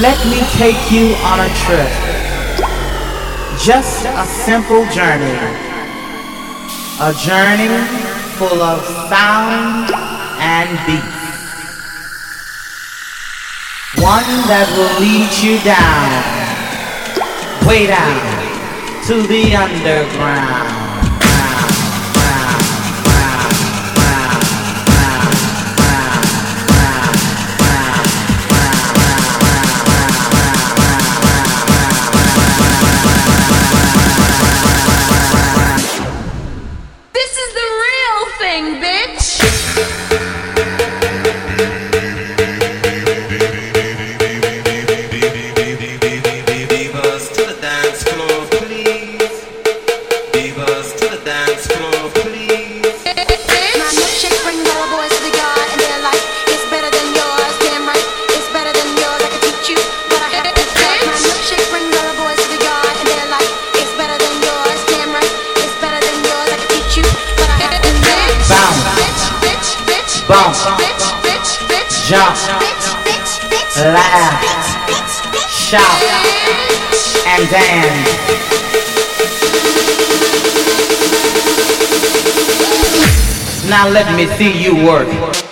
Let me take you on a trip. Just a simple journey. A journey full of sound and beat. One that will lead you down, way down to the underground. Now let me see you work.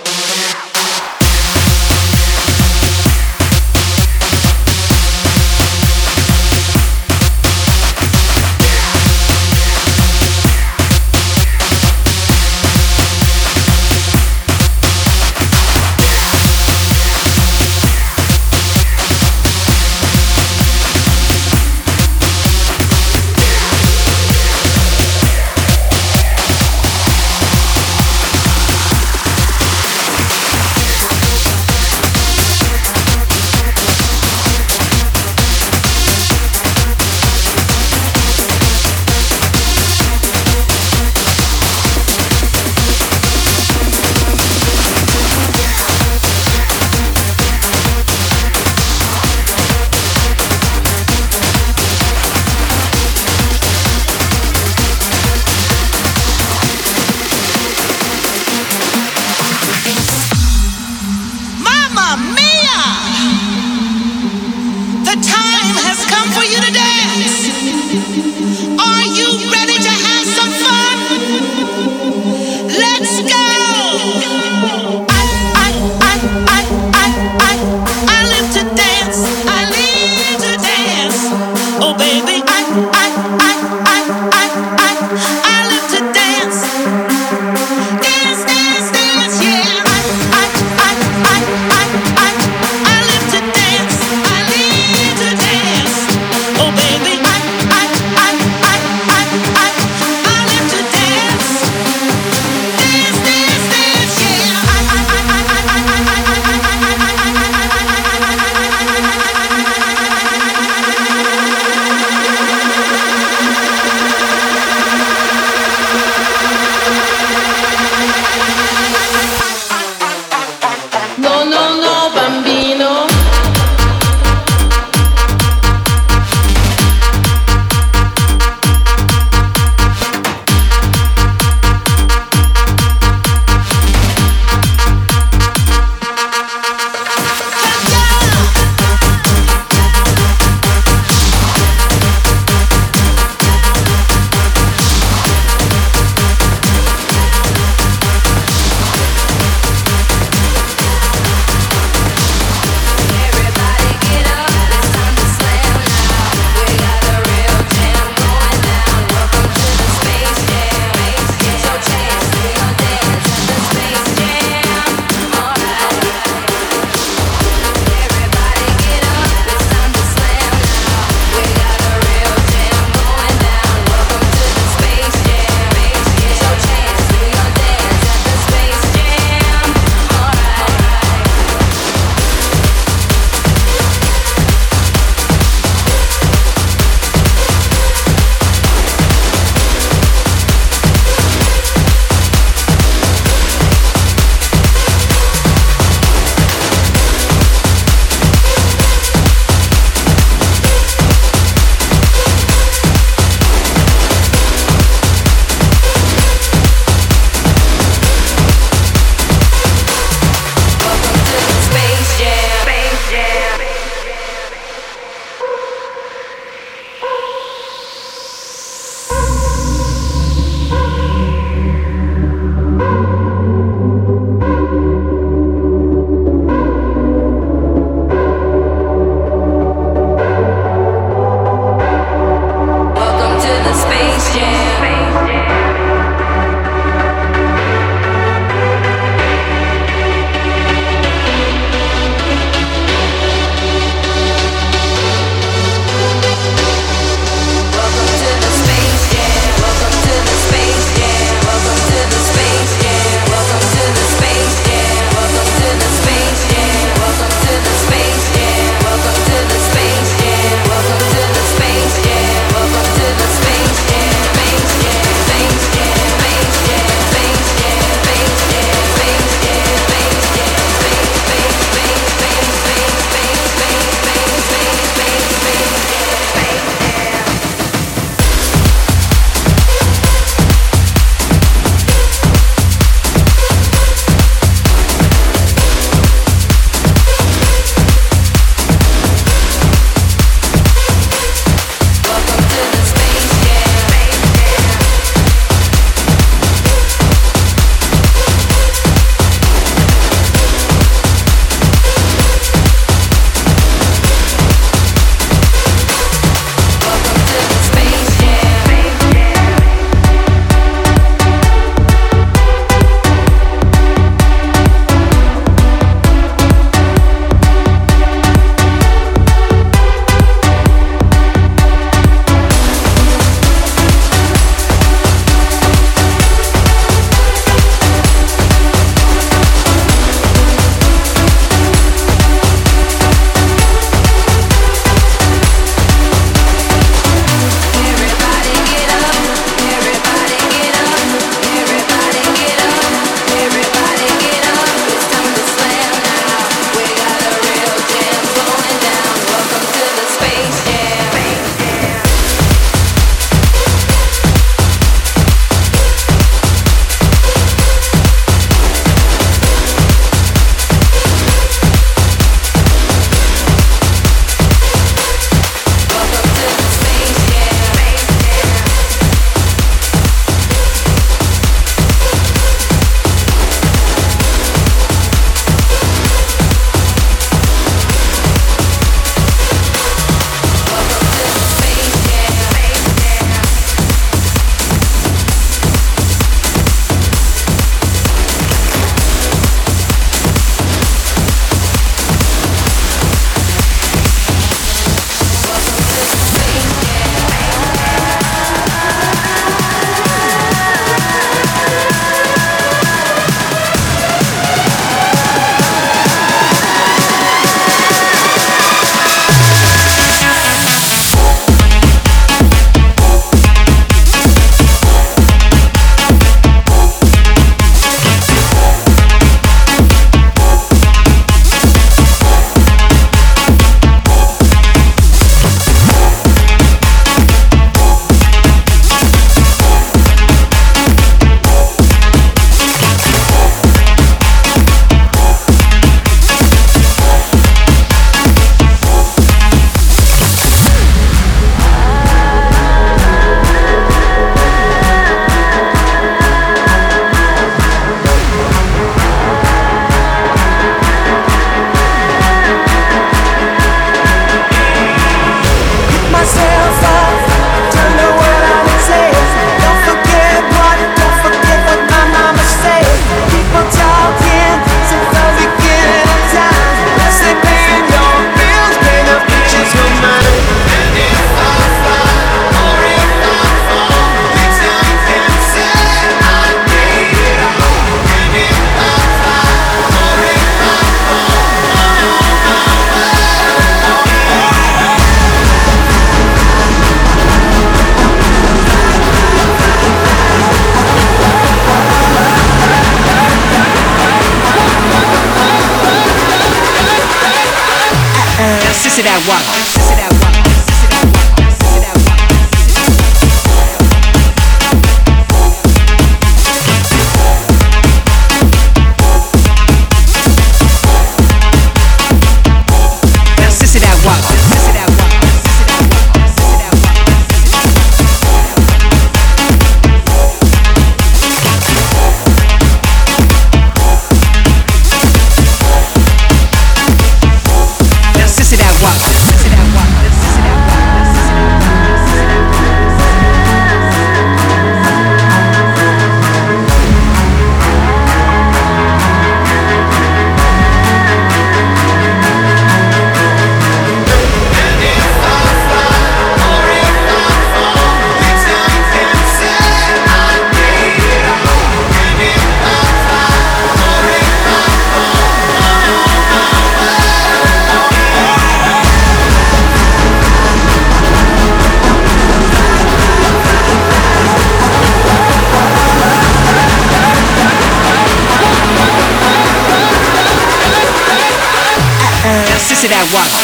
Now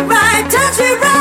right, touch me right.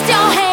raise your hand.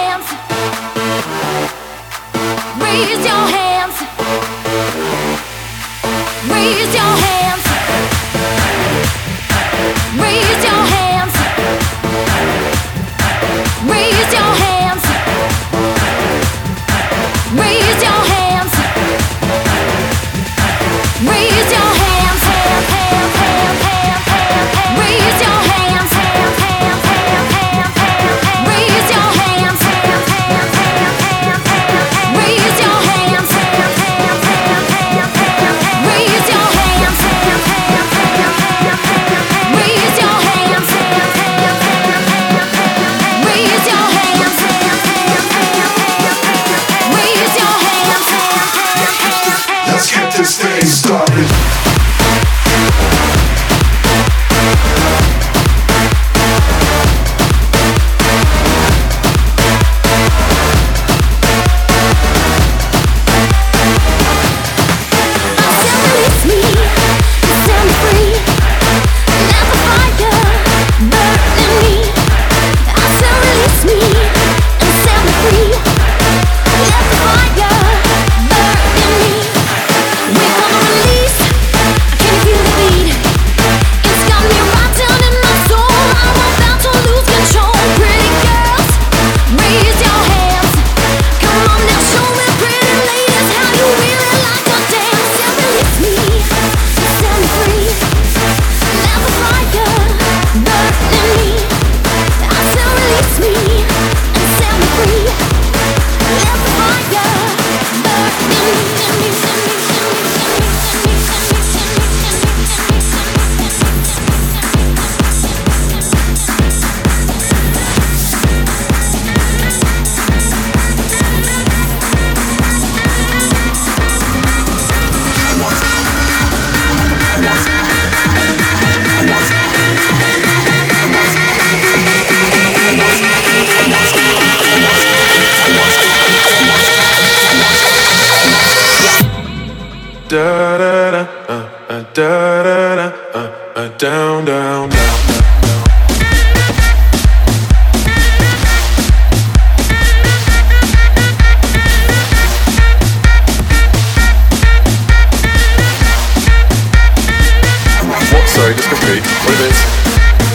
Show me